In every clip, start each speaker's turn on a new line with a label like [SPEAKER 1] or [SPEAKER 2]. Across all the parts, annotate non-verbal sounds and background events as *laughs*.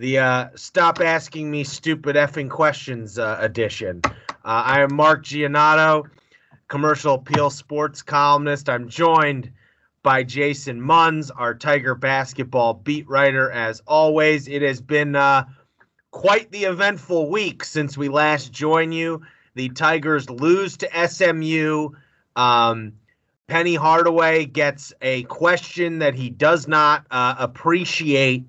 [SPEAKER 1] the uh, Stop Asking Me Stupid Effing Questions uh, edition. Uh, I am Mark Giannotto, commercial appeal sports columnist. I'm joined by Jason Munz, our Tiger basketball beat writer. As always, it has been uh, quite the eventful week since we last joined you. The Tigers lose to SMU. Um, Penny Hardaway gets a question that he does not uh, appreciate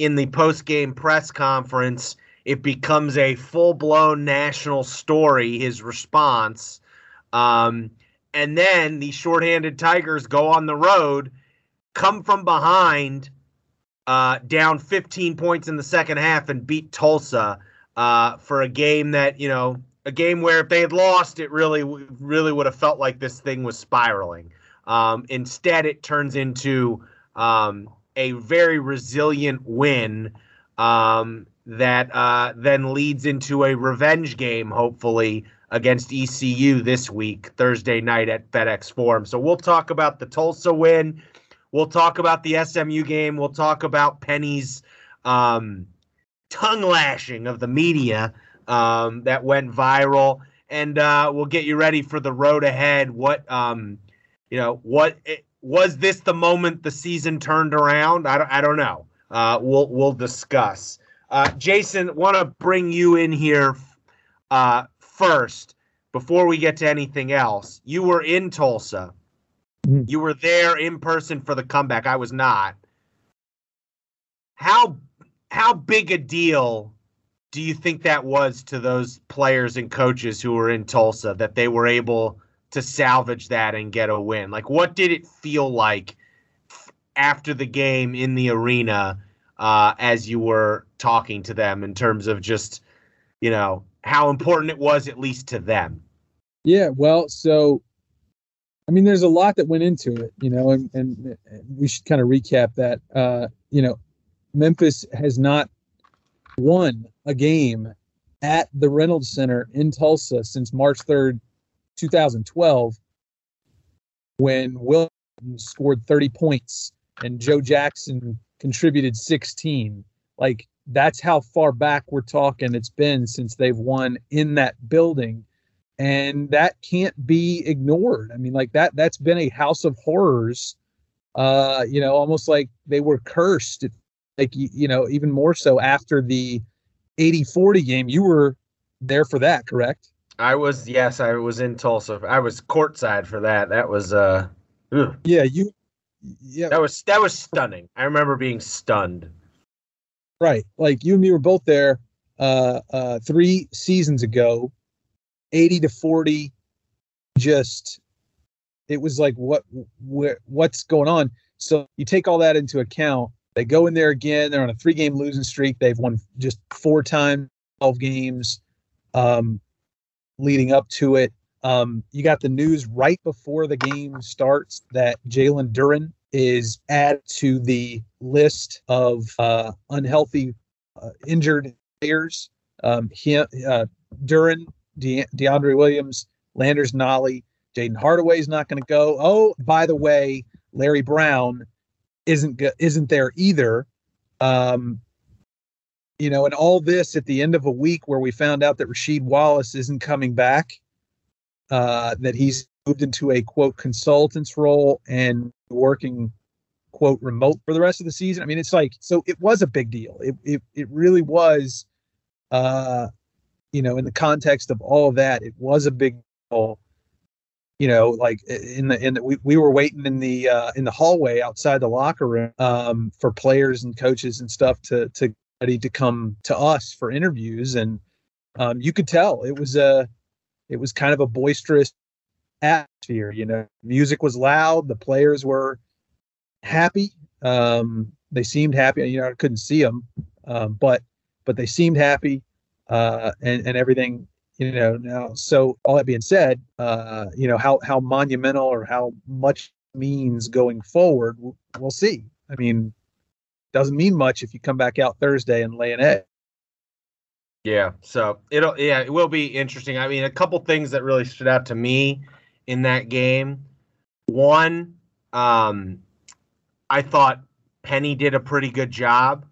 [SPEAKER 1] in the post game press conference. It becomes a full blown national story, his response. Um, and then the shorthanded Tigers go on the road, come from behind, uh, down 15 points in the second half, and beat Tulsa uh, for a game that, you know, a game where if they had lost, it really, really would have felt like this thing was spiraling. Um, instead, it turns into um, a very resilient win um, that uh, then leads into a revenge game, hopefully, against ECU this week, Thursday night at FedEx Forum. So we'll talk about the Tulsa win. We'll talk about the SMU game. We'll talk about Penny's um, tongue lashing of the media um, that went viral, and uh, we'll get you ready for the road ahead. What um, you know, what it, was this the moment the season turned around? I don't, I don't know. Uh, we'll we'll discuss. Uh, Jason, want to bring you in here uh, first before we get to anything else. You were in Tulsa.
[SPEAKER 2] Mm-hmm.
[SPEAKER 1] You were there in person for the comeback. I was not. How how big a deal do you think that was to those players and coaches who were in Tulsa that they were able to salvage that and get a win? Like, what did it feel like after the game in the arena uh, as you were talking to them in terms of just, you know, how important it was, at least to them?
[SPEAKER 2] Yeah, well, so I mean, there's a lot that went into it, you know, and, and we should kind of recap that. Uh, you know, Memphis has not won a game at the Reynolds Center in Tulsa since March 3rd, 2012, when Williams scored 30 points and Joe Jackson contributed 16. Like, that's how far back we're talking it's been since they've won in that building. And that can't be ignored. I mean, like that, that's been a house of horrors. Uh, you know, almost like they were cursed. Like, you, you know, even more so after the 80 40 game. You were there for that, correct?
[SPEAKER 1] I was, yes, I was in Tulsa. I was courtside for that. That was, uh, ugh.
[SPEAKER 2] Yeah, you, yeah,
[SPEAKER 1] that was, that was stunning. I remember being stunned.
[SPEAKER 2] right. Like you and me were both there uh, uh, three seasons ago, 80 to 40. Just, it was like, what, where, what's going on? So you take all that into account. They go in there again. They're on a three game losing streak. They've won just four times, 12 games um, leading up to it. Um, you got the news right before the game starts that Jalen Duren is added to the list of uh, unhealthy, uh, injured players. Um, he, uh, Duren, De- DeAndre Williams, Landers Nolley, Jayden Hardaway is not going to go. Oh, by the way, Larry Brown isn't go- isn't there either. Um, you know, and all this at the end of a week where we found out that Rasheed Wallace isn't coming back, uh, that he's moved into a quote consultant's role and working quote remote for the rest of the season. I mean, it's like so it was a big deal. It it it really was uh you know, in the context of all of that, it was a big deal. You know, like in the in the we, we were waiting in the uh in the hallway outside the locker room um for players and coaches and stuff to to to come to us for interviews and um you could tell it was a it was kind of a boisterous atmosphere you know music was loud the players were happy um they seemed happy you know i couldn't see them um but but they seemed happy uh and and everything You know, now so all that being said, uh, you know how how monumental or how much means going forward, we'll, we'll see. I mean, doesn't mean much if you come back out Thursday and lay an egg.
[SPEAKER 1] Yeah, so it'll yeah, it will be interesting. I mean, a couple things that really stood out to me in that game. One, um, I thought Penny did a pretty good job.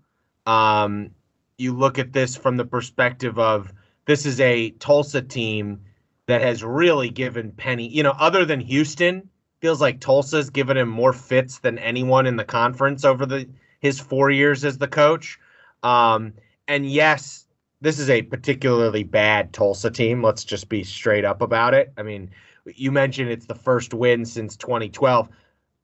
[SPEAKER 1] Um, you look at this from the perspective of this is a Tulsa team that has really given Penny, you know, other than Houston, feels like Tulsa's given him more fits than anyone in the conference over the his four years as the coach. Um, and yes, this is a particularly bad Tulsa team. Let's just be straight up about it. I mean, you mentioned it's the first win since 2012,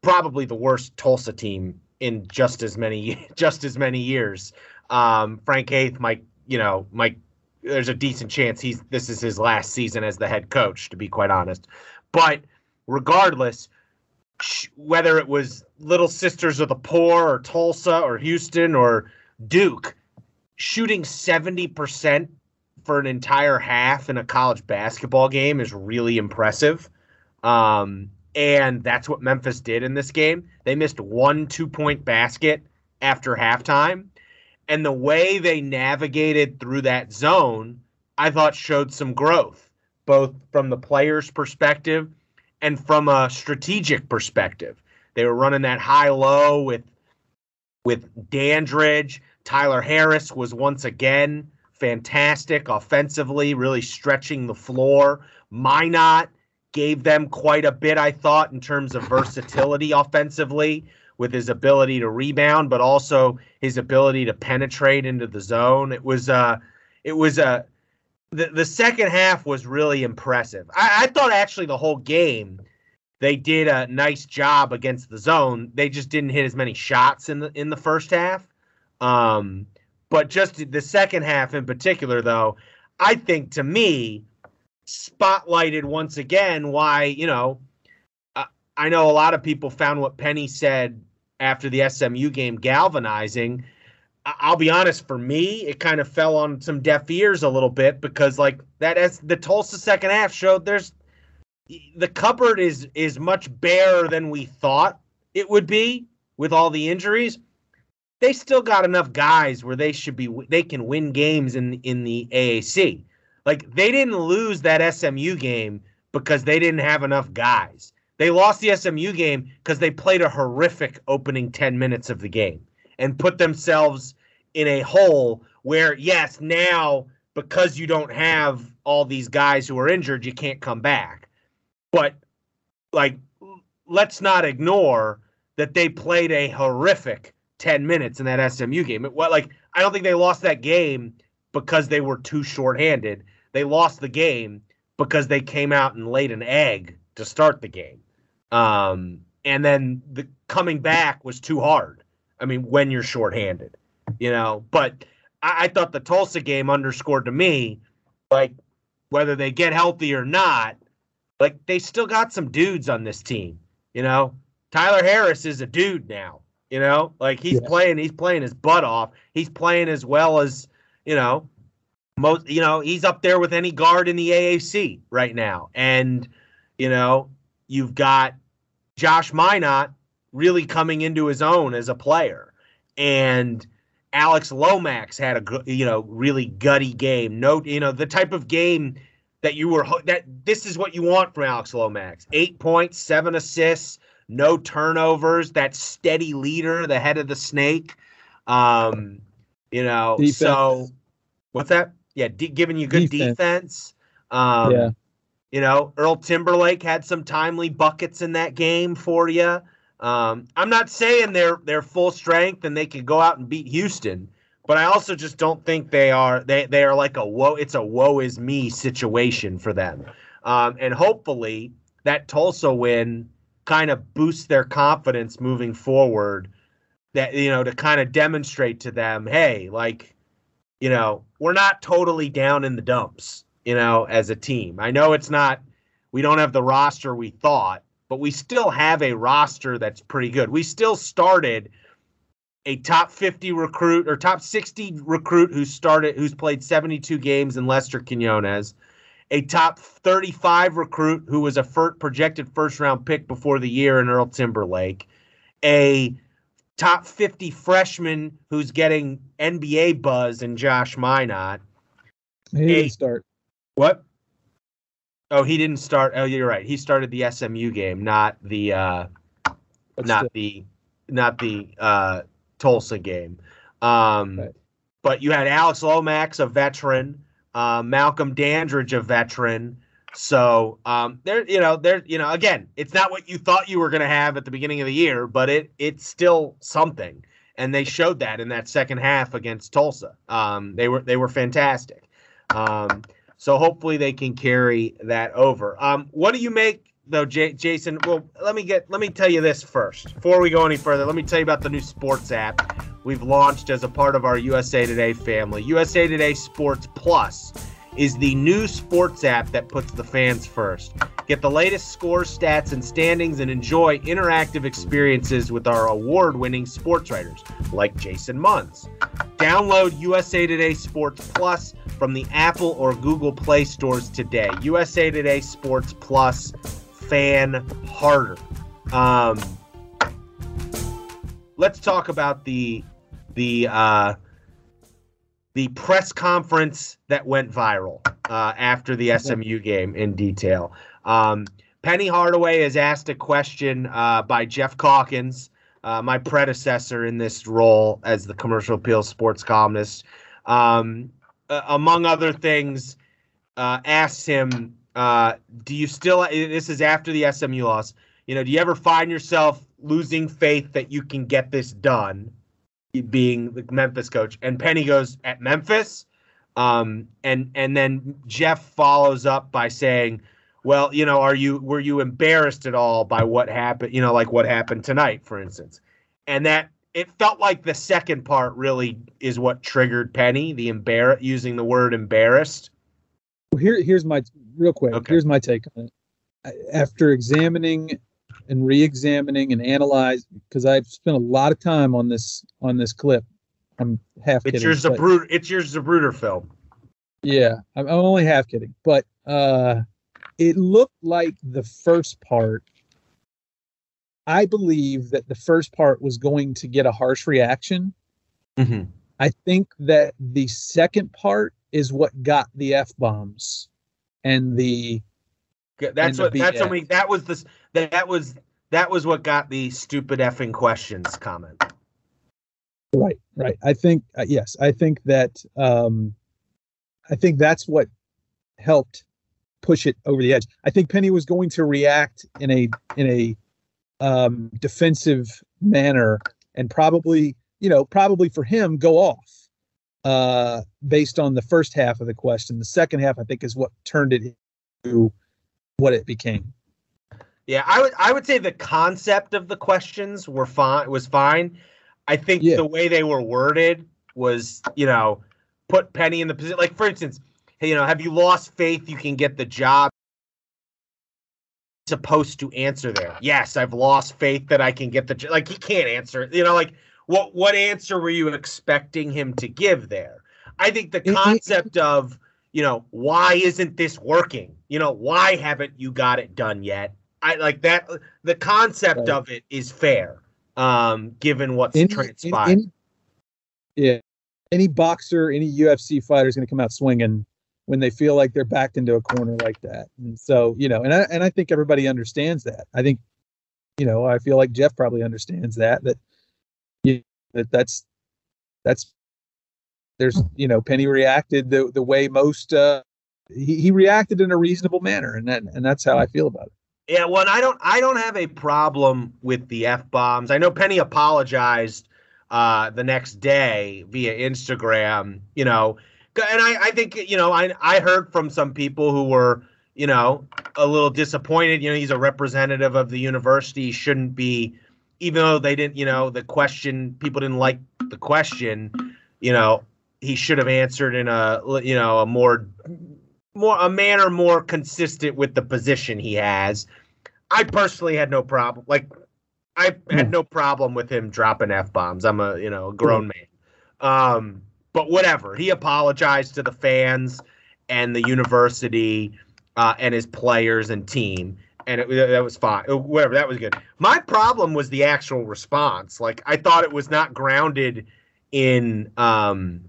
[SPEAKER 1] probably the worst Tulsa team in just as many *laughs* just as many years. Um, Frank Haith might, you know, might. There's a decent chance he's this is his last season as the head coach, to be quite honest. But regardless, whether it was Little Sisters of the Poor or Tulsa or Houston or Duke, shooting 70% for an entire half in a college basketball game is really impressive. Um, and that's what Memphis did in this game. They missed one two point basket after halftime. And the way they navigated through that zone, I thought showed some growth, both from the player's perspective and from a strategic perspective. They were running that high low with with Dandridge. Tyler Harris was once again fantastic offensively, really stretching the floor. Minott gave them quite a bit, I thought, in terms of versatility offensively with his ability to rebound, but also his ability to penetrate into the zone. It was uh it was a the, the second half was really impressive. I, I thought actually the whole game they did a nice job against the zone. They just didn't hit as many shots in the in the first half. Um, but just the second half in particular, though, I think to me spotlighted once again why you know I know a lot of people found what Penny said after the SMU game galvanizing. I'll be honest, for me, it kind of fell on some deaf ears a little bit because, like that, as the Tulsa second half showed, there's the cupboard is is much barer than we thought it would be with all the injuries. They still got enough guys where they should be they can win games in in the AAC. Like they didn't lose that SMU game because they didn't have enough guys. They lost the SMU game because they played a horrific opening 10 minutes of the game and put themselves in a hole where, yes, now because you don't have all these guys who are injured, you can't come back. But, like, let's not ignore that they played a horrific 10 minutes in that SMU game. It, like, I don't think they lost that game because they were too shorthanded. They lost the game because they came out and laid an egg to start the game. Um, and then the coming back was too hard. I mean, when you're shorthanded, you know. But I, I thought the Tulsa game underscored to me, like whether they get healthy or not, like they still got some dudes on this team. You know, Tyler Harris is a dude now. You know, like he's yeah. playing, he's playing his butt off. He's playing as well as you know most. You know, he's up there with any guard in the AAC right now. And you know, you've got Josh Minott really coming into his own as a player. And Alex Lomax had a you know really gutty game. No, you know the type of game that you were that this is what you want from Alex Lomax. Eight points, seven assists, no turnovers. That steady leader, the head of the snake. Um, you know, defense. so what's that? Yeah, de- giving you good defense. defense. Um, yeah. You know, Earl Timberlake had some timely buckets in that game for you. Um, I'm not saying they're they're full strength and they can go out and beat Houston, but I also just don't think they are they they are like a woe it's a woe is me situation for them. Um, and hopefully that Tulsa win kind of boosts their confidence moving forward. That you know to kind of demonstrate to them, hey, like you know we're not totally down in the dumps you know, as a team. I know it's not, we don't have the roster we thought, but we still have a roster that's pretty good. We still started a top 50 recruit or top 60 recruit who started, who's played 72 games in Lester Quinones. a top 35 recruit who was a fir- projected first round pick before the year in Earl Timberlake, a top 50 freshman who's getting NBA buzz in Josh Minott.
[SPEAKER 2] He didn't start.
[SPEAKER 1] What? Oh, he didn't start. Oh, you're right. He started the SMU game, not the uh not the not the uh Tulsa game. Um
[SPEAKER 2] Right.
[SPEAKER 1] but you had Alex Lomax, a veteran, uh, Malcolm Dandridge, a veteran. So um there you know, there you know, again, it's not what you thought you were gonna have at the beginning of the year, but it it's still something. And they showed that in that second half against Tulsa. Um they were they were fantastic. Um so hopefully they can carry that over. Um, what do you make though, J- Jason? Well, let me get let me tell you this first before we go any further. Let me tell you about the new sports app we've launched as a part of our USA Today family. USA Today Sports Plus is the new sports app that puts the fans first. Get the latest scores, stats, and standings, and enjoy interactive experiences with our award-winning sports writers like Jason Munz. Download USA Today Sports Plus from the Apple or Google Play stores today. USA Today Sports Plus, fan harder. Um, let's talk about the the uh, the press conference that went viral uh, after the SMU game in detail. Um, Penny Hardaway is asked a question uh, by Jeff Calkins, uh, my predecessor in this role as the commercial appeal sports columnist. Um, uh, among other things, uh, asks him, uh, "Do you still?" This is after the SMU loss. You know, do you ever find yourself losing faith that you can get this done? Being the Memphis coach, and Penny goes at Memphis, um, and and then Jeff follows up by saying, "Well, you know, are you were you embarrassed at all by what happened? You know, like what happened tonight, for instance?" And that it felt like the second part really is what triggered Penny, the embar using the word embarrassed.
[SPEAKER 2] Well, here, here's my real quick.
[SPEAKER 1] Okay.
[SPEAKER 2] Here's my take on it. After examining and re-examining and analyze, because I've spent a lot of time on this on this clip. I'm half
[SPEAKER 1] It's
[SPEAKER 2] kidding.
[SPEAKER 1] your
[SPEAKER 2] but-
[SPEAKER 1] Zapruder. It's your Zapruder film.
[SPEAKER 2] Yeah, I'm, I'm only half kidding, but uh, it looked like the first part. I believe that the first part was going to get a harsh reaction.
[SPEAKER 1] Mm-hmm.
[SPEAKER 2] I think that the second part is what got the f bombs, and the
[SPEAKER 1] That's
[SPEAKER 2] And the
[SPEAKER 1] what. That's what we. That was this. That, was. That was what got the stupid effing questions comment.
[SPEAKER 2] Right, right. I think uh, yes, I think that um I think that's what helped push it over the edge. I think Penny was going to react in a in a um defensive manner and probably, you know, probably for him go off uh based on the first half of the question. The second half I think is what turned it into what it became.
[SPEAKER 1] Yeah, I would. I would say the concept of the questions were fine. Was fine. I think
[SPEAKER 2] Yeah.
[SPEAKER 1] the way they were worded was, you know, put Penny in the position. Like for instance, hey, you know, have you lost faith you can get the job? Supposed to answer there. Yes, I've lost faith that I can get the job. Like he can't answer. You know, like what what answer were you expecting him to give there? I think the concept of you know why isn't this working? You know why haven't you got it done yet? I like that. The concept
[SPEAKER 2] Right.
[SPEAKER 1] of it is fair, um, given what's
[SPEAKER 2] Any-
[SPEAKER 1] transpired.
[SPEAKER 2] any- yeah. Any boxer, any UFC fighter is going to come out swinging when they feel like they're backed into a corner like that. And so, you know, and I and I think everybody understands that. I think, you know, I feel like Jeff probably understands that that you that that's that's there's you know Penny reacted the the way most uh he, he reacted in a reasonable manner and that and that's how I feel about it.
[SPEAKER 1] Yeah, well, I don't I don't have a problem with the F bombs. I know Penny apologized uh the next day via Instagram, you know. And I, I think, you know, I I heard from some people who were, you know, a little disappointed. You know, he's a representative of the university, shouldn't be even though they didn't, you know, the question people didn't like the question, you know, he should have answered in a you know, a more more a manner more consistent with the position he has. I personally had no problem. Like I had no problem with him dropping f bombs. I'm a you know a grown man. Um, but whatever. He apologized to the fans, and the university uh, and his players and team. And it, that was fine. Uh, Whatever, that was good. My problem was the actual response. Like I thought it was not grounded in um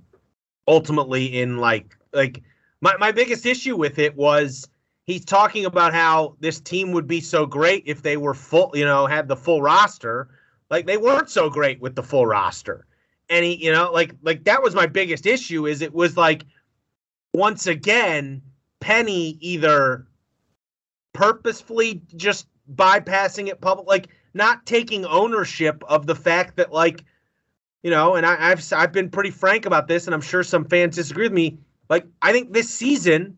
[SPEAKER 1] ultimately in like like my, my biggest issue with it was he's talking about how this team would be so great if they were full, you know, had the full roster. Like they weren't so great with the full roster. And he, you know, like like that was my biggest issue is it was like once again Penny either purposefully just bypassing it public like not taking ownership of the fact that like you know, and I, I've I've been pretty frank about this, and I'm sure some fans disagree with me. Like I think this season,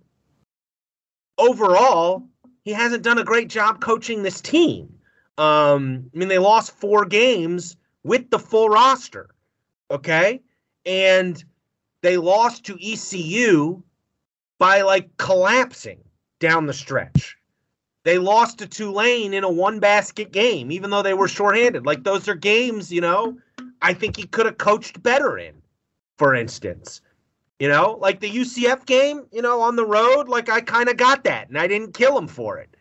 [SPEAKER 1] overall, he hasn't done a great job coaching this team. Um, I mean, they lost four games with the full roster, okay, and they lost to ECU by like collapsing down the stretch. They lost to Tulane in a one basket game, even though they were shorthanded. Like those are games, you know I think he could have coached better in, for instance. You know, like the UCF game, you know, on the road, like I kind of got that and I didn't kill him for it.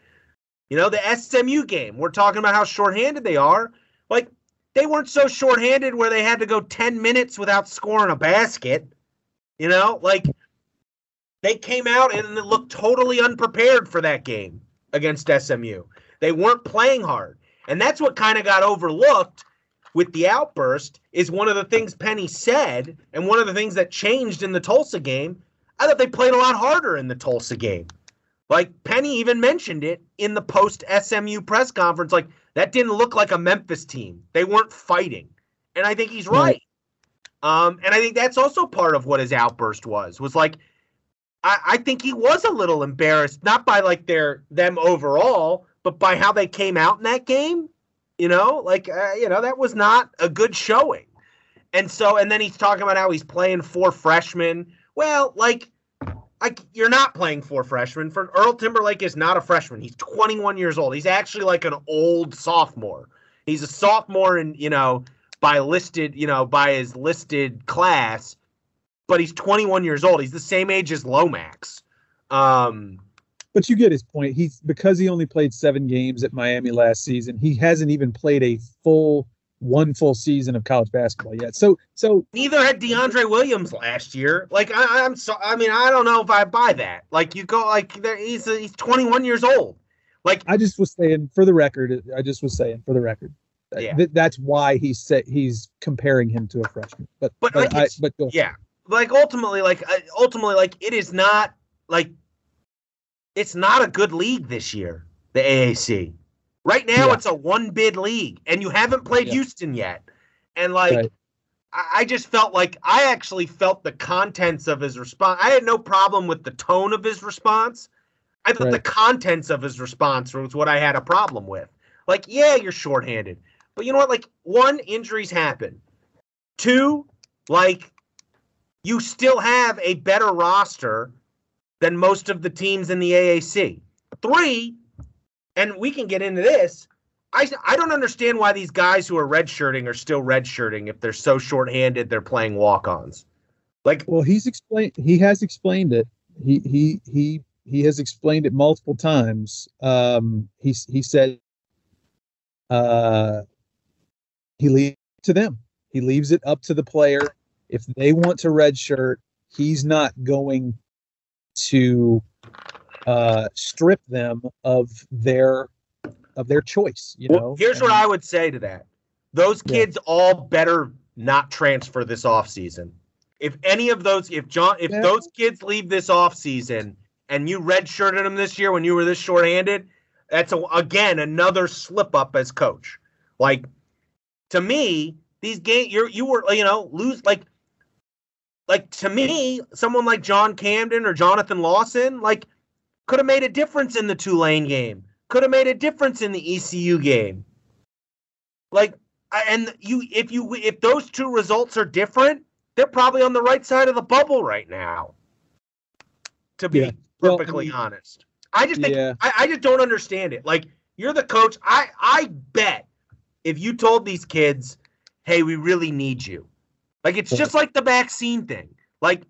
[SPEAKER 1] You know, the SMU game, we're talking about how shorthanded they are. Like they weren't so shorthanded where they had to go 10 minutes without scoring a basket. You know, like they came out and looked totally unprepared for that game against SMU. They weren't playing hard. And that's what kind of got overlooked with the outburst is one of the things Penny said, and one of the things that changed in the Tulsa game. I thought they played a lot harder in the Tulsa game. Like Penny even mentioned it in the post SMU press conference. Like that didn't look like a Memphis team. They weren't fighting, and I think he's right. Um, and I think that's also part of what his outburst was. Was like, I, I think he was a little embarrassed, not by like their them overall, but by how they came out in that game you know, like uh, you know that was not a good showing. And so, and then he's talking about how he's playing four freshmen. Well, like, like you're not playing four freshmen. For Earl Timberlake is not a freshman. He's 21 years old. He's actually like an old sophomore. He's a sophomore, and you know, by listed, you know, by his listed class, but he's 21 years old. He's the same age as Lomax. Um,
[SPEAKER 2] but you get his point. He's because he only played seven games at Miami last season. He hasn't even played a full one full season of college basketball yet. So so
[SPEAKER 1] neither had DeAndre Williams last year. Like I, am so I mean I don't know if I buy that. Like you go like he's he's 21 years old. Like
[SPEAKER 2] I just was saying for the record. I just was saying for the record. Yeah. Th- that's why he said he's comparing him to a freshman. But
[SPEAKER 1] but, but like I, but yeah, like ultimately like ultimately like it is not like it's not a good league this year, the AAC. Right now, yeah. it's a one bid league, and you haven't played yeah. Houston yet. And like, right. I, I just felt like I actually felt the contents of his response. I had no problem with the tone of his response. I thought right. the contents of his response was what I had a problem with. Like, yeah, you're shorthanded. But you know what? Like, one, injuries happen. Two, like, you still have a better roster than most of the teams in the AAC. Three, and we can get into this. I, I don't understand why these guys who are redshirting are still redshirting if they're so shorthanded they're playing walk-ons. Like
[SPEAKER 2] well he's explained he has explained it. He he he he has explained it multiple times. Um he he said uh he leaves to them. He leaves it up to the player. If they want to redshirt, he's not going to uh, strip them of their of their choice. You well, know.
[SPEAKER 1] Here's what I would say to that: those kids yeah. all better not transfer this off season. If any of those, if John, if yeah. those kids leave this off season and you redshirted them this year when you were this shorthanded, that's a, again another slip up as coach. Like to me, these game you you were you know lose like like to me, someone like John Camden or Jonathan Lawson, like could have made a difference in the Tulane game. Could have made a difference in the ECU game. Like, and you, if you, if those two results are different, they're probably on the right side of the bubble right now. To be yeah. perfectly well, honest, I just think yeah. I, I just don't understand it. Like, you're the coach. I I bet if you told these kids, "Hey, we really need you," Like it's just like the vaccine thing. Like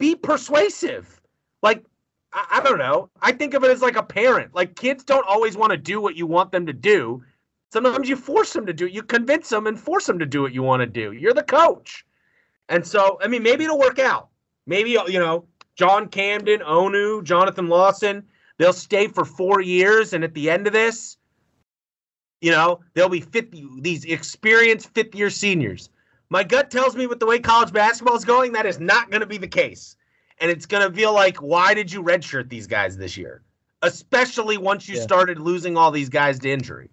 [SPEAKER 1] be persuasive. Like, I, I don't know. I think of it as like a parent. Like, kids don't always want to do what you want them to do. Sometimes you force them to do it. You convince them and force them to do what you want to do. You're the coach. And so, I mean, maybe it'll work out. Maybe, uh, you know, John Camden, Onu, Jonathan Lawson, they'll stay for four years. And at the end of this, you know, they'll be 50, these experienced fifth year seniors. My gut tells me with the way college basketball is going, that is not going to be the case. And it's going to feel like, why did you redshirt these guys this year? Especially once you yeah. started losing all these guys to injury.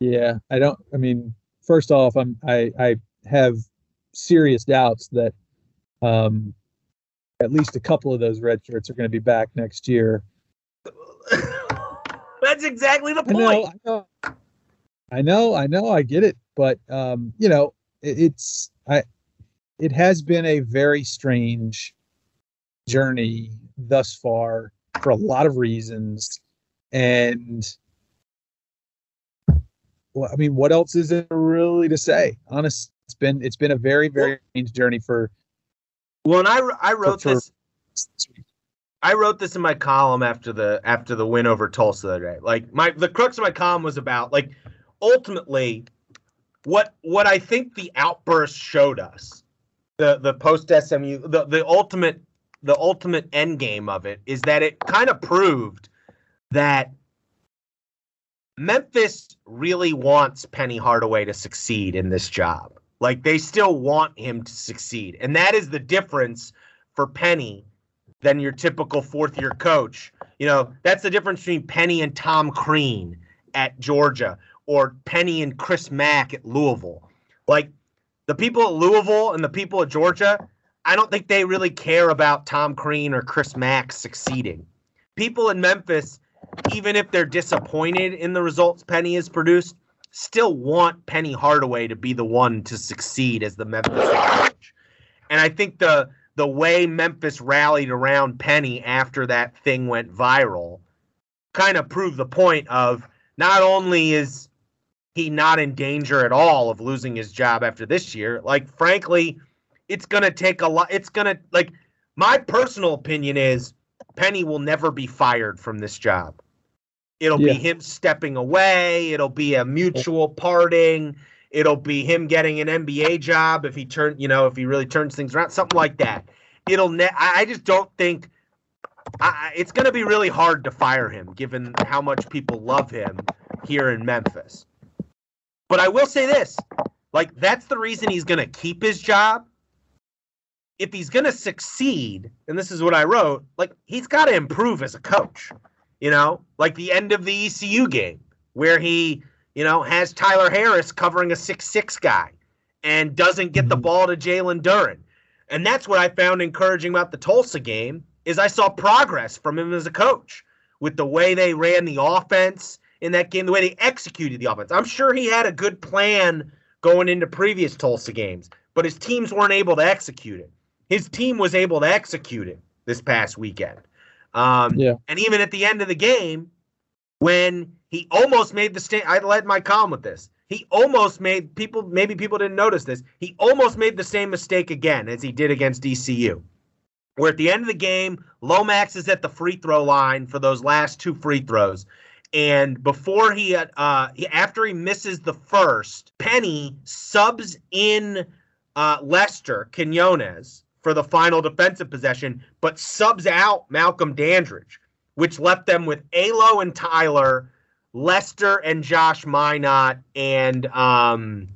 [SPEAKER 2] Yeah, I don't. I mean, first off, I'm I I have serious doubts that um, at least a couple of those red shirts are going to be back next year. *laughs*
[SPEAKER 1] That's exactly the point.
[SPEAKER 2] I know, I know, I know, I know, I get it, but um, you know, it's I. It has been a very strange journey thus far for a lot of reasons, and well, I mean, what else is there really to say? Honest, it's been it's been a very very strange journey for.
[SPEAKER 1] Well, and I I wrote for, this. I wrote this in my column after the after the win over Tulsa the day. Like my the crux of my column was about like ultimately what what I think the outburst showed us, the the post SMU the the ultimate the ultimate end game of it is that it kind of proved that Memphis really wants Penny Hardaway to succeed in this job. Like they still want him to succeed. And that is the difference for Penny than your typical fourth year coach. You know, that's the difference between Penny and Tom Crean at Georgia or Penny and Chris Mack at Louisville. Like the people at Louisville and the people at Georgia, I don't think they really care about Tom Crean or Chris Mack succeeding. People in Memphis even if they're disappointed in the results Penny has produced, still want Penny Hardaway to be the one to succeed as the Memphis coach. And I think the the way Memphis rallied around Penny after that thing went viral kind of proved the point of not only is he not in danger at all of losing his job after this year, like frankly, it's going to take a lot it's going to like my personal opinion is Penny will never be fired from this job. It'll yeah. be him stepping away. It'll be a mutual parting. It'll be him getting an NBA job if he turn, you know, if he really turns things around, something like that. It'll. Ne- I just don't think I, it's going to be really hard to fire him, given how much people love him here in Memphis. But I will say this: like that's the reason he's going to keep his job if he's going to succeed, and this is what I wrote, like he's got to improve as a coach. You know, like the end of the ECU game where he, you know, has Tyler Harris covering a six-six guy and doesn't get the mm-hmm. ball to Jalen Duren. And that's what I found encouraging about the Tulsa game is I saw progress from him as a coach with the way they ran the offense in that game, the way they executed the offense. I'm sure he had a good plan going into previous Tulsa games, but his teams weren't able to execute it. His team was able to execute it this past weekend. Um, yeah. And even at the end of the game, when he almost made the stand, I led my column with this. He almost made people, maybe people didn't notice this. He almost made the same mistake again as he did against ECU. Where at the end of the game, Lomax is at the free throw line for those last two free throws. And before he, uh, after he misses the first, Penny subs in uh, Lester Quinones for the final defensive possession, but subs out Malcolm Dandridge, which left them with Alo and Tyler, Lester and Josh Minott, and um,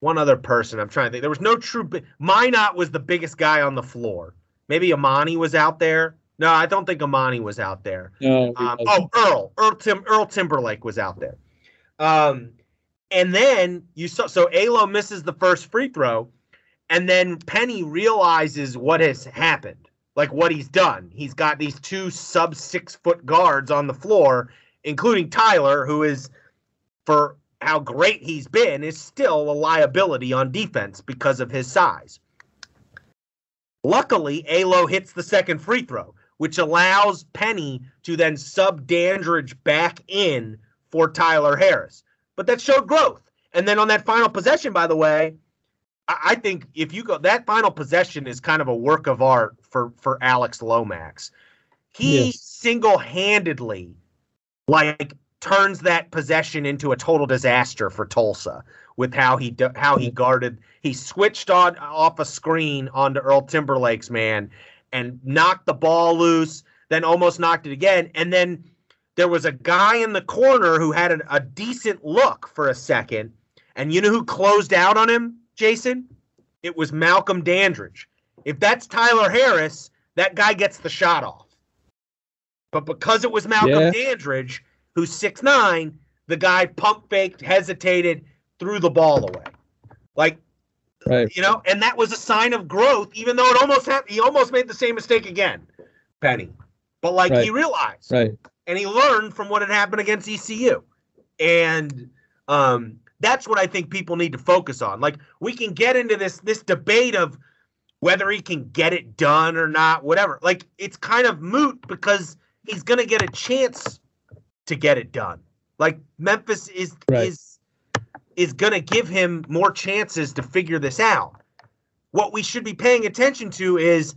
[SPEAKER 1] one other person. I'm trying to think. There was no true. Minott was the biggest guy on the floor. Maybe Amani was out there. No, I don't think Amani was out there. No, um, oh, Earl, Earl, Tim, Earl Timberlake was out there. Um, and then you saw so Alo misses the first free throw, and then Penny realizes what has happened, like what he's done. He's got these two sub six foot guards on the floor, including Tyler, who is, for how great he's been, is still a liability on defense because of his size. Luckily, Alo hits the second free throw, which allows Penny to then sub Dandridge back in for Tyler Harris. But that showed growth. And then on that final possession, by the way, I, I think if you go that final possession is kind of a work of art for for Alex Lomax. He
[SPEAKER 2] Yes.
[SPEAKER 1] single-handedly like turns that possession into a total disaster for Tulsa with how he how he guarded. He switched on off a screen onto Earl Timberlake's man and knocked the ball loose, then almost knocked it again, and then there was a guy in the corner who had a, a decent look for a second, and you know who closed out on him, Jason? It was Malcolm Dandridge. If that's Tyler Harris, that guy gets the shot off. But because it was Malcolm
[SPEAKER 2] Yeah.
[SPEAKER 1] Dandridge, who's six nine, the guy pump faked, hesitated, threw the ball away. Like
[SPEAKER 2] Right.
[SPEAKER 1] you know, and that was a sign of growth, even though it almost had he almost made the same mistake again, Penny. But like he realized
[SPEAKER 2] Right.
[SPEAKER 1] and he learned from what had happened against ECU. And um, that's what I think people need to focus on. Like we can get into this this debate of whether he can get it done or not, whatever. Like it's kind of moot because he's going to get a chance to get it done. Like Memphis is
[SPEAKER 2] Right.
[SPEAKER 1] is is going to give him more chances to figure this out. What we should be paying attention to is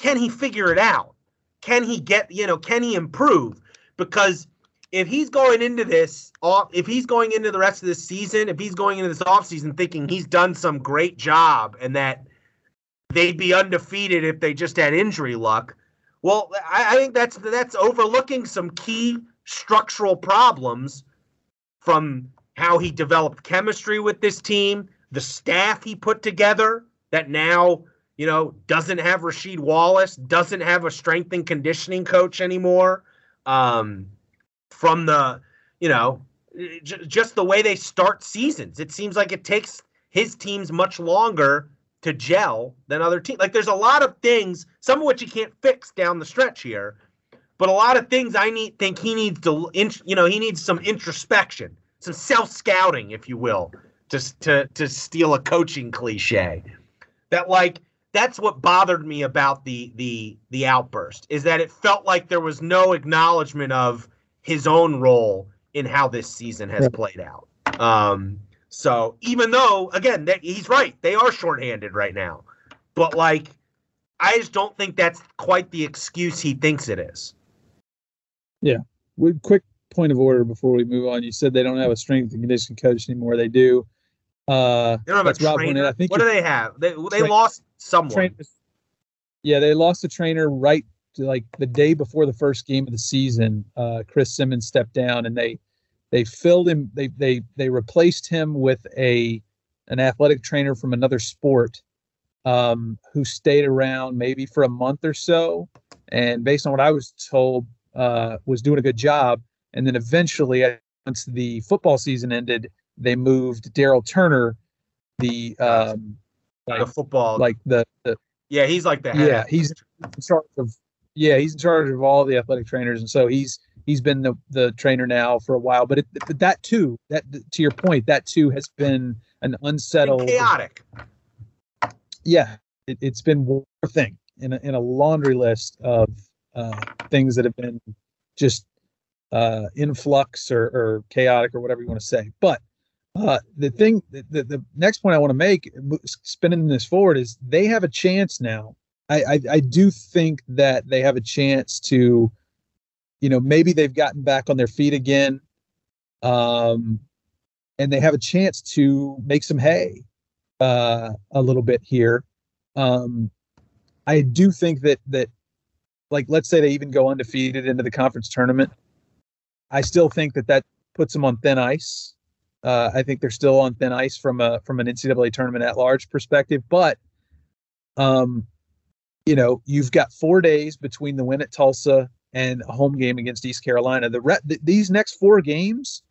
[SPEAKER 1] can he figure it out? Can he get, you know, can he improve? Because if he's going into this off if he's going into the rest of this season, if he's going into this offseason thinking he's done some great job and that they'd be undefeated if they just had injury luck, well, I, I think that's that's overlooking some key structural problems from how he developed chemistry with this team, the staff he put together that now, you know, doesn't have Rasheed Wallace, doesn't have a strength and conditioning coach anymore. Um, from the, you know, j- just the way they start seasons, it seems like it takes his teams much longer to gel than other teams. Like there's a lot of things, some of which he can't fix down the stretch here, but a lot of things I need think he needs to, you know, he needs some introspection, some self scouting, if you will, to to to steal a coaching cliche. That like that's what bothered me about the the the outburst is that it felt like there was no acknowledgement of his own role in how this season has played out. Um, so even though again that he's right, they are shorthanded right now, but like I just don't think that's quite the excuse he thinks it is.
[SPEAKER 2] Would quick point of order before we move on. You said they don't have a strength and conditioning coach anymore. They do. Uh,
[SPEAKER 1] They don't have a trainer.
[SPEAKER 2] I think
[SPEAKER 1] what do they have? They they
[SPEAKER 2] Train-
[SPEAKER 1] lost someone.
[SPEAKER 2] trainers. Yeah, they lost a trainer right to like the day before the first game of the season. Uh, Chris Simmons stepped down, and they they filled him. They they they replaced him with a an athletic trainer from another sport, um, who stayed around maybe for a month or so, and based on what I was told, uh, was doing a good job. And then eventually, once the football season ended, they moved Daryl Turner, the um,
[SPEAKER 1] the football.
[SPEAKER 2] like the, the
[SPEAKER 1] yeah, he's like the head.
[SPEAKER 2] yeah, he's in charge of yeah, he's in charge of all the athletic trainers, and so he's he's been the the trainer now for a while. But it, but that too, that to your point, that too has been an unsettled.
[SPEAKER 1] chaotic.
[SPEAKER 2] Yeah, it, it's been one thing in a, in a laundry list of uh, things that have been just uh, influx or, or chaotic or whatever you want to say. But uh, the thing, the, the, next point I want to make, spinning this forward, is they have a chance now. I, I, I do think that they have a chance to, you know, maybe they've gotten back on their feet again, um, and they have a chance to make some hay uh, a little bit here. Um, I do think that that, like, let's say they even go undefeated into the conference tournament. I still think that that puts them on thin ice. Uh, I think they're still on thin ice from a from an NCAA tournament at large perspective. But, um, you know, you've got four days between the win at Tulsa and a home game against East Carolina. The re- th- these next four games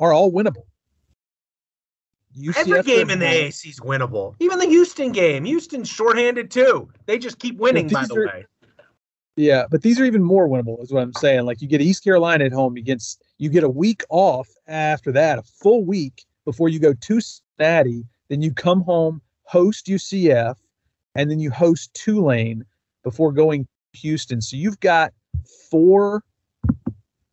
[SPEAKER 2] are all winnable.
[SPEAKER 1] Every
[SPEAKER 2] UCF
[SPEAKER 1] game in the. AAC is winnable. Even the Houston game. Houston's shorthanded too. They just keep winning, by the
[SPEAKER 2] are-
[SPEAKER 1] way.
[SPEAKER 2] Yeah, but these are even more winnable, is what I'm saying. Like you get East Carolina at home, you get you get a week off after that, a full week before you go to Cincinnati. Then you come home, host UCF, and then you host Tulane before going to Houston. So you've got four.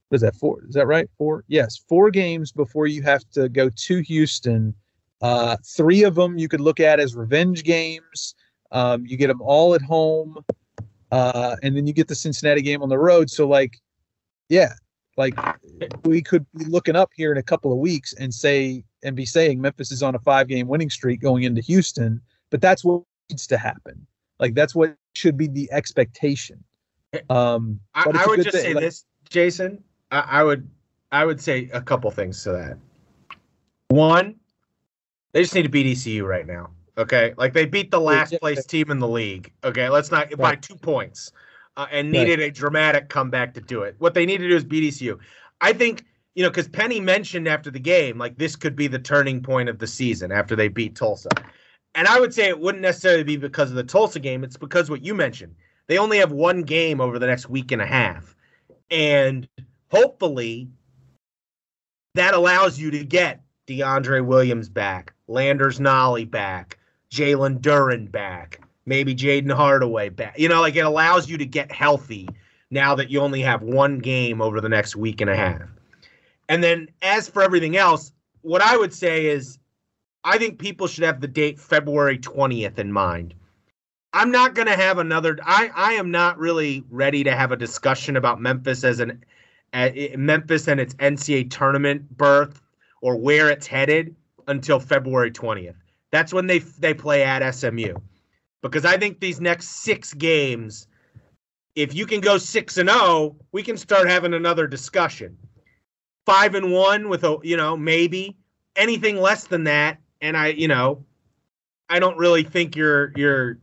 [SPEAKER 2] What is that? Four? Is that right? Four? Yes, four games before you have to go to Houston Uh, three of them you could look at as revenge games. Um, you get them all at home, uh, and then you get the Cincinnati game on the road. So, like, yeah, like we could be looking up here in a couple of weeks and say and be saying Memphis is on a five game winning streak going into Houston, but that's what needs to happen. Like that's what should be the expectation. Um,
[SPEAKER 1] I, I would just thing. say like, this, Jason. I, I would I would say a couple things to that. One, they just need to beat ECU right now. Okay, like they beat the last place team in the league. Okay, let's not right. by two points, uh, and needed right. a dramatic comeback to do it. What they need to do is beat ECU. I think you know because Penny mentioned after the game like this could be the turning point of the season after they beat Tulsa, and I would say it wouldn't necessarily be because of the Tulsa game. It's because what you mentioned. They only have one game over the next week and a half, and hopefully that allows you to get DeAndre Williams back, Landers Nolley back, Jalen Duren back, maybe Jayden Hardaway back. You know, like it allows you to get healthy now that you only have one game over the next week and a half. And then as for everything else, what I would say is I think people should have the date February 20th in mind. I'm not going to have another I I am not really ready to have a discussion about Memphis as an uh, Memphis and its NCAA tournament berth or where it's headed until February 20th. That's when they they play at SMU. Because I think these next 6 games if you can go 6 and 0, we can start having another discussion. 5 and 1 with a, you know, maybe anything less than that and I, you know, I don't really think you're you're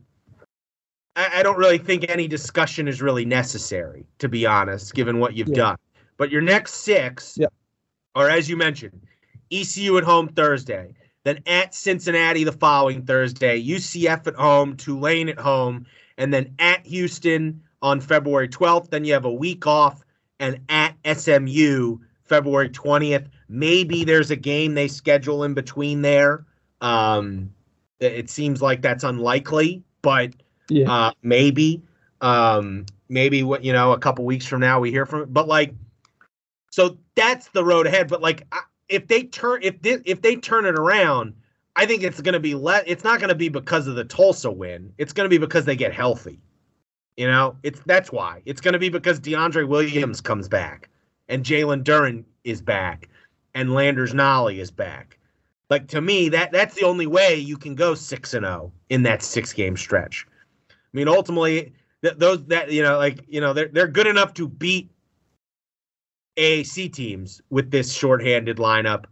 [SPEAKER 1] I, I don't really think any discussion is really necessary, to be honest, given what you've yeah. done. But your next six
[SPEAKER 2] yep.
[SPEAKER 1] are, as you mentioned, ECU at home Thursday, then at Cincinnati the following Thursday, UCF at home, Tulane at home, and then at Houston on February 12th. Then you have a week off, and at SMU February 20th. Maybe there's a game they schedule in between there. Um, it seems like that's unlikely, but yeah. uh, maybe, um, maybe what you know, a couple weeks from now we hear from it. But like, so that's the road ahead. But like, if they turn if they, if they turn it around, I think it's going to be let. It's not going to be because of the Tulsa win. It's going to be because they get healthy. You know, it's that's why. It's going to be because DeAndre Williams comes back, and Jalen Duren is back, and Landers Nolley is back. Like to me, that that's the only way you can go six and zero oh in that six game stretch. I mean, ultimately, th- those that you know, like you know, they're they're good enough to beat AAC teams with this shorthanded lineup.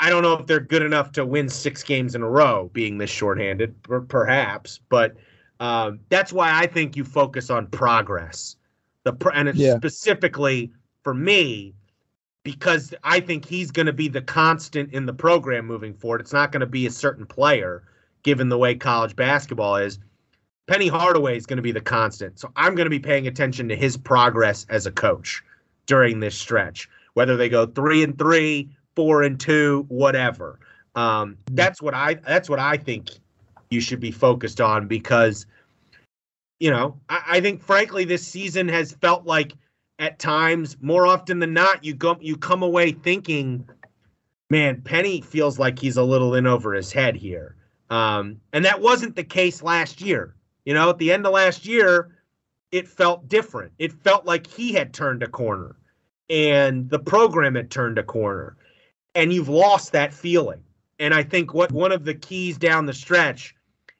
[SPEAKER 1] I don't know if they're good enough to win six games in a row, being this shorthanded, perhaps. But um, that's why I think you focus on progress. The pro- and it's yeah. specifically for me because I think he's going to be the constant in the program moving forward. It's not going to be a certain player, given the way college basketball is. Penny Hardaway is going to be the constant. So I'm going to be paying attention to his progress as a coach during this stretch, whether they go three and three, four and two, whatever. Um, that's what I that's what I think you should be focused on because you know I, I think frankly this season has felt like at times more often than not you go you come away thinking man penny feels like he's a little in over his head here um, and that wasn't the case last year you know at the end of last year it felt different. It felt like he had turned a corner and the program had turned a corner. And you've lost that feeling. And I think what one of the keys down the stretch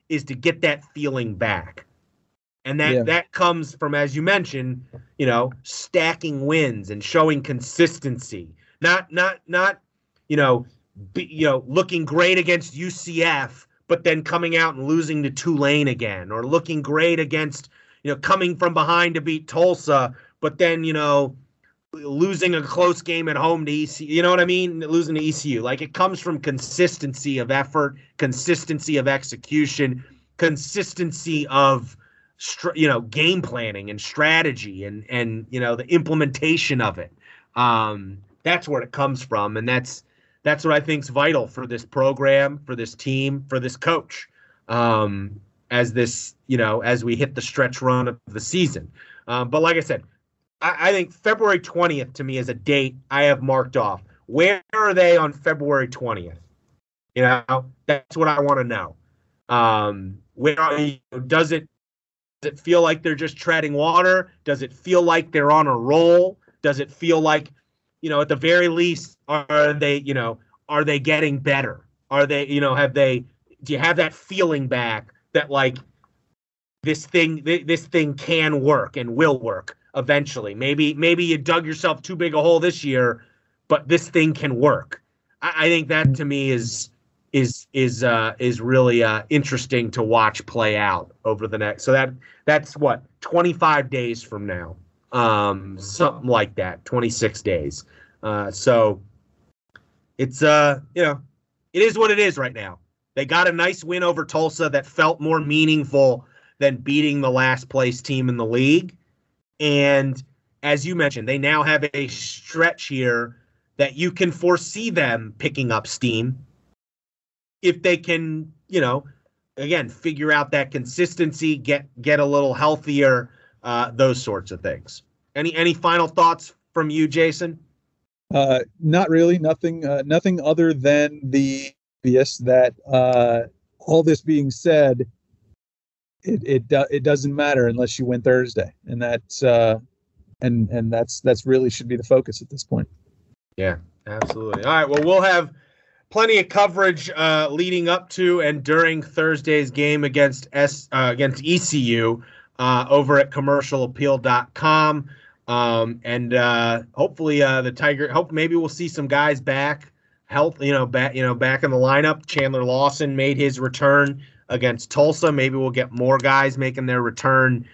[SPEAKER 1] is to get that feeling back. And that yeah. that comes from as you mentioned, you know, stacking wins and showing consistency. Not not not you know, be, you know, looking great against UCF but then coming out and losing to Tulane again or looking great against you know, coming from behind to beat Tulsa, but then, you know, losing a close game at home to ECU. You know what I mean? Losing to ECU. Like it comes from consistency of effort, consistency of execution, consistency of you know game planning and strategy and and you know the implementation of it. Um, that's where it comes from, and that's that's what I think is vital for this program, for this team, for this coach. Um, as this, you know, as we hit the stretch run of the season. Um, but like I said, I, I think February 20th to me is a date I have marked off. Where are they on February 20th? You know, that's what I want to know. Um, where does it does it feel like they're just treading water? Does it feel like they're on a roll? Does it feel like, you know, at the very least, are they, you know, are they getting better? Are they, you know, have they? Do you have that feeling back that like this thing, this thing can work and will work eventually? Maybe, maybe you dug yourself too big a hole this year, but this thing can work. I, I think that to me is is is uh, is really uh, interesting to watch play out over the next. So that that's what 25 days from now, um, something like that, 26 days. Uh, so it's uh you know it is what it is right now. They got a nice win over Tulsa that felt more meaningful than beating the last place team in the league, and as you mentioned, they now have a stretch here that you can foresee them picking up steam if they can, you know, again, figure out that consistency, get get a little healthier, uh, those sorts of things. Any any final thoughts from you, Jason?
[SPEAKER 2] Uh, not really. Nothing. Uh, nothing other than the obvious that uh, all this being said, it it do, it doesn't matter unless you win Thursday, and that's uh, and and that's that's really should be the focus at this point.
[SPEAKER 1] Yeah, absolutely. All right. Well, we'll have plenty of coverage uh, leading up to and during Thursday's game against S uh, against ECU uh, over at commercialappeal.com. Um, and uh, hopefully uh, the Tiger. Hope maybe we'll see some guys back, health. You know, back. You know, back in the lineup. Chandler Lawson made his return against Tulsa. Maybe we'll get more guys making their return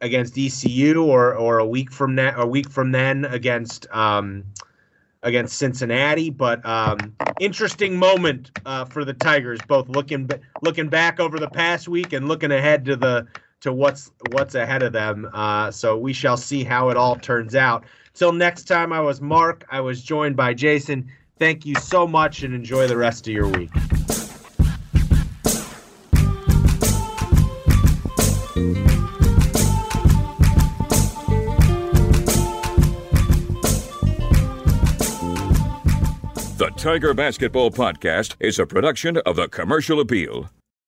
[SPEAKER 1] against ECU, or or a week from that, a week from then against. Um, against Cincinnati. But um, interesting moment uh, for the Tigers, both looking looking back over the past week and looking ahead to the to what's what's ahead of them. Uh, so we shall see how it all turns out. Till next time, I was Mark. I was joined by Jason. Thank you so much, and enjoy the rest of your week.
[SPEAKER 3] The Tiger Basketball Podcast is a production of the Commercial Appeal.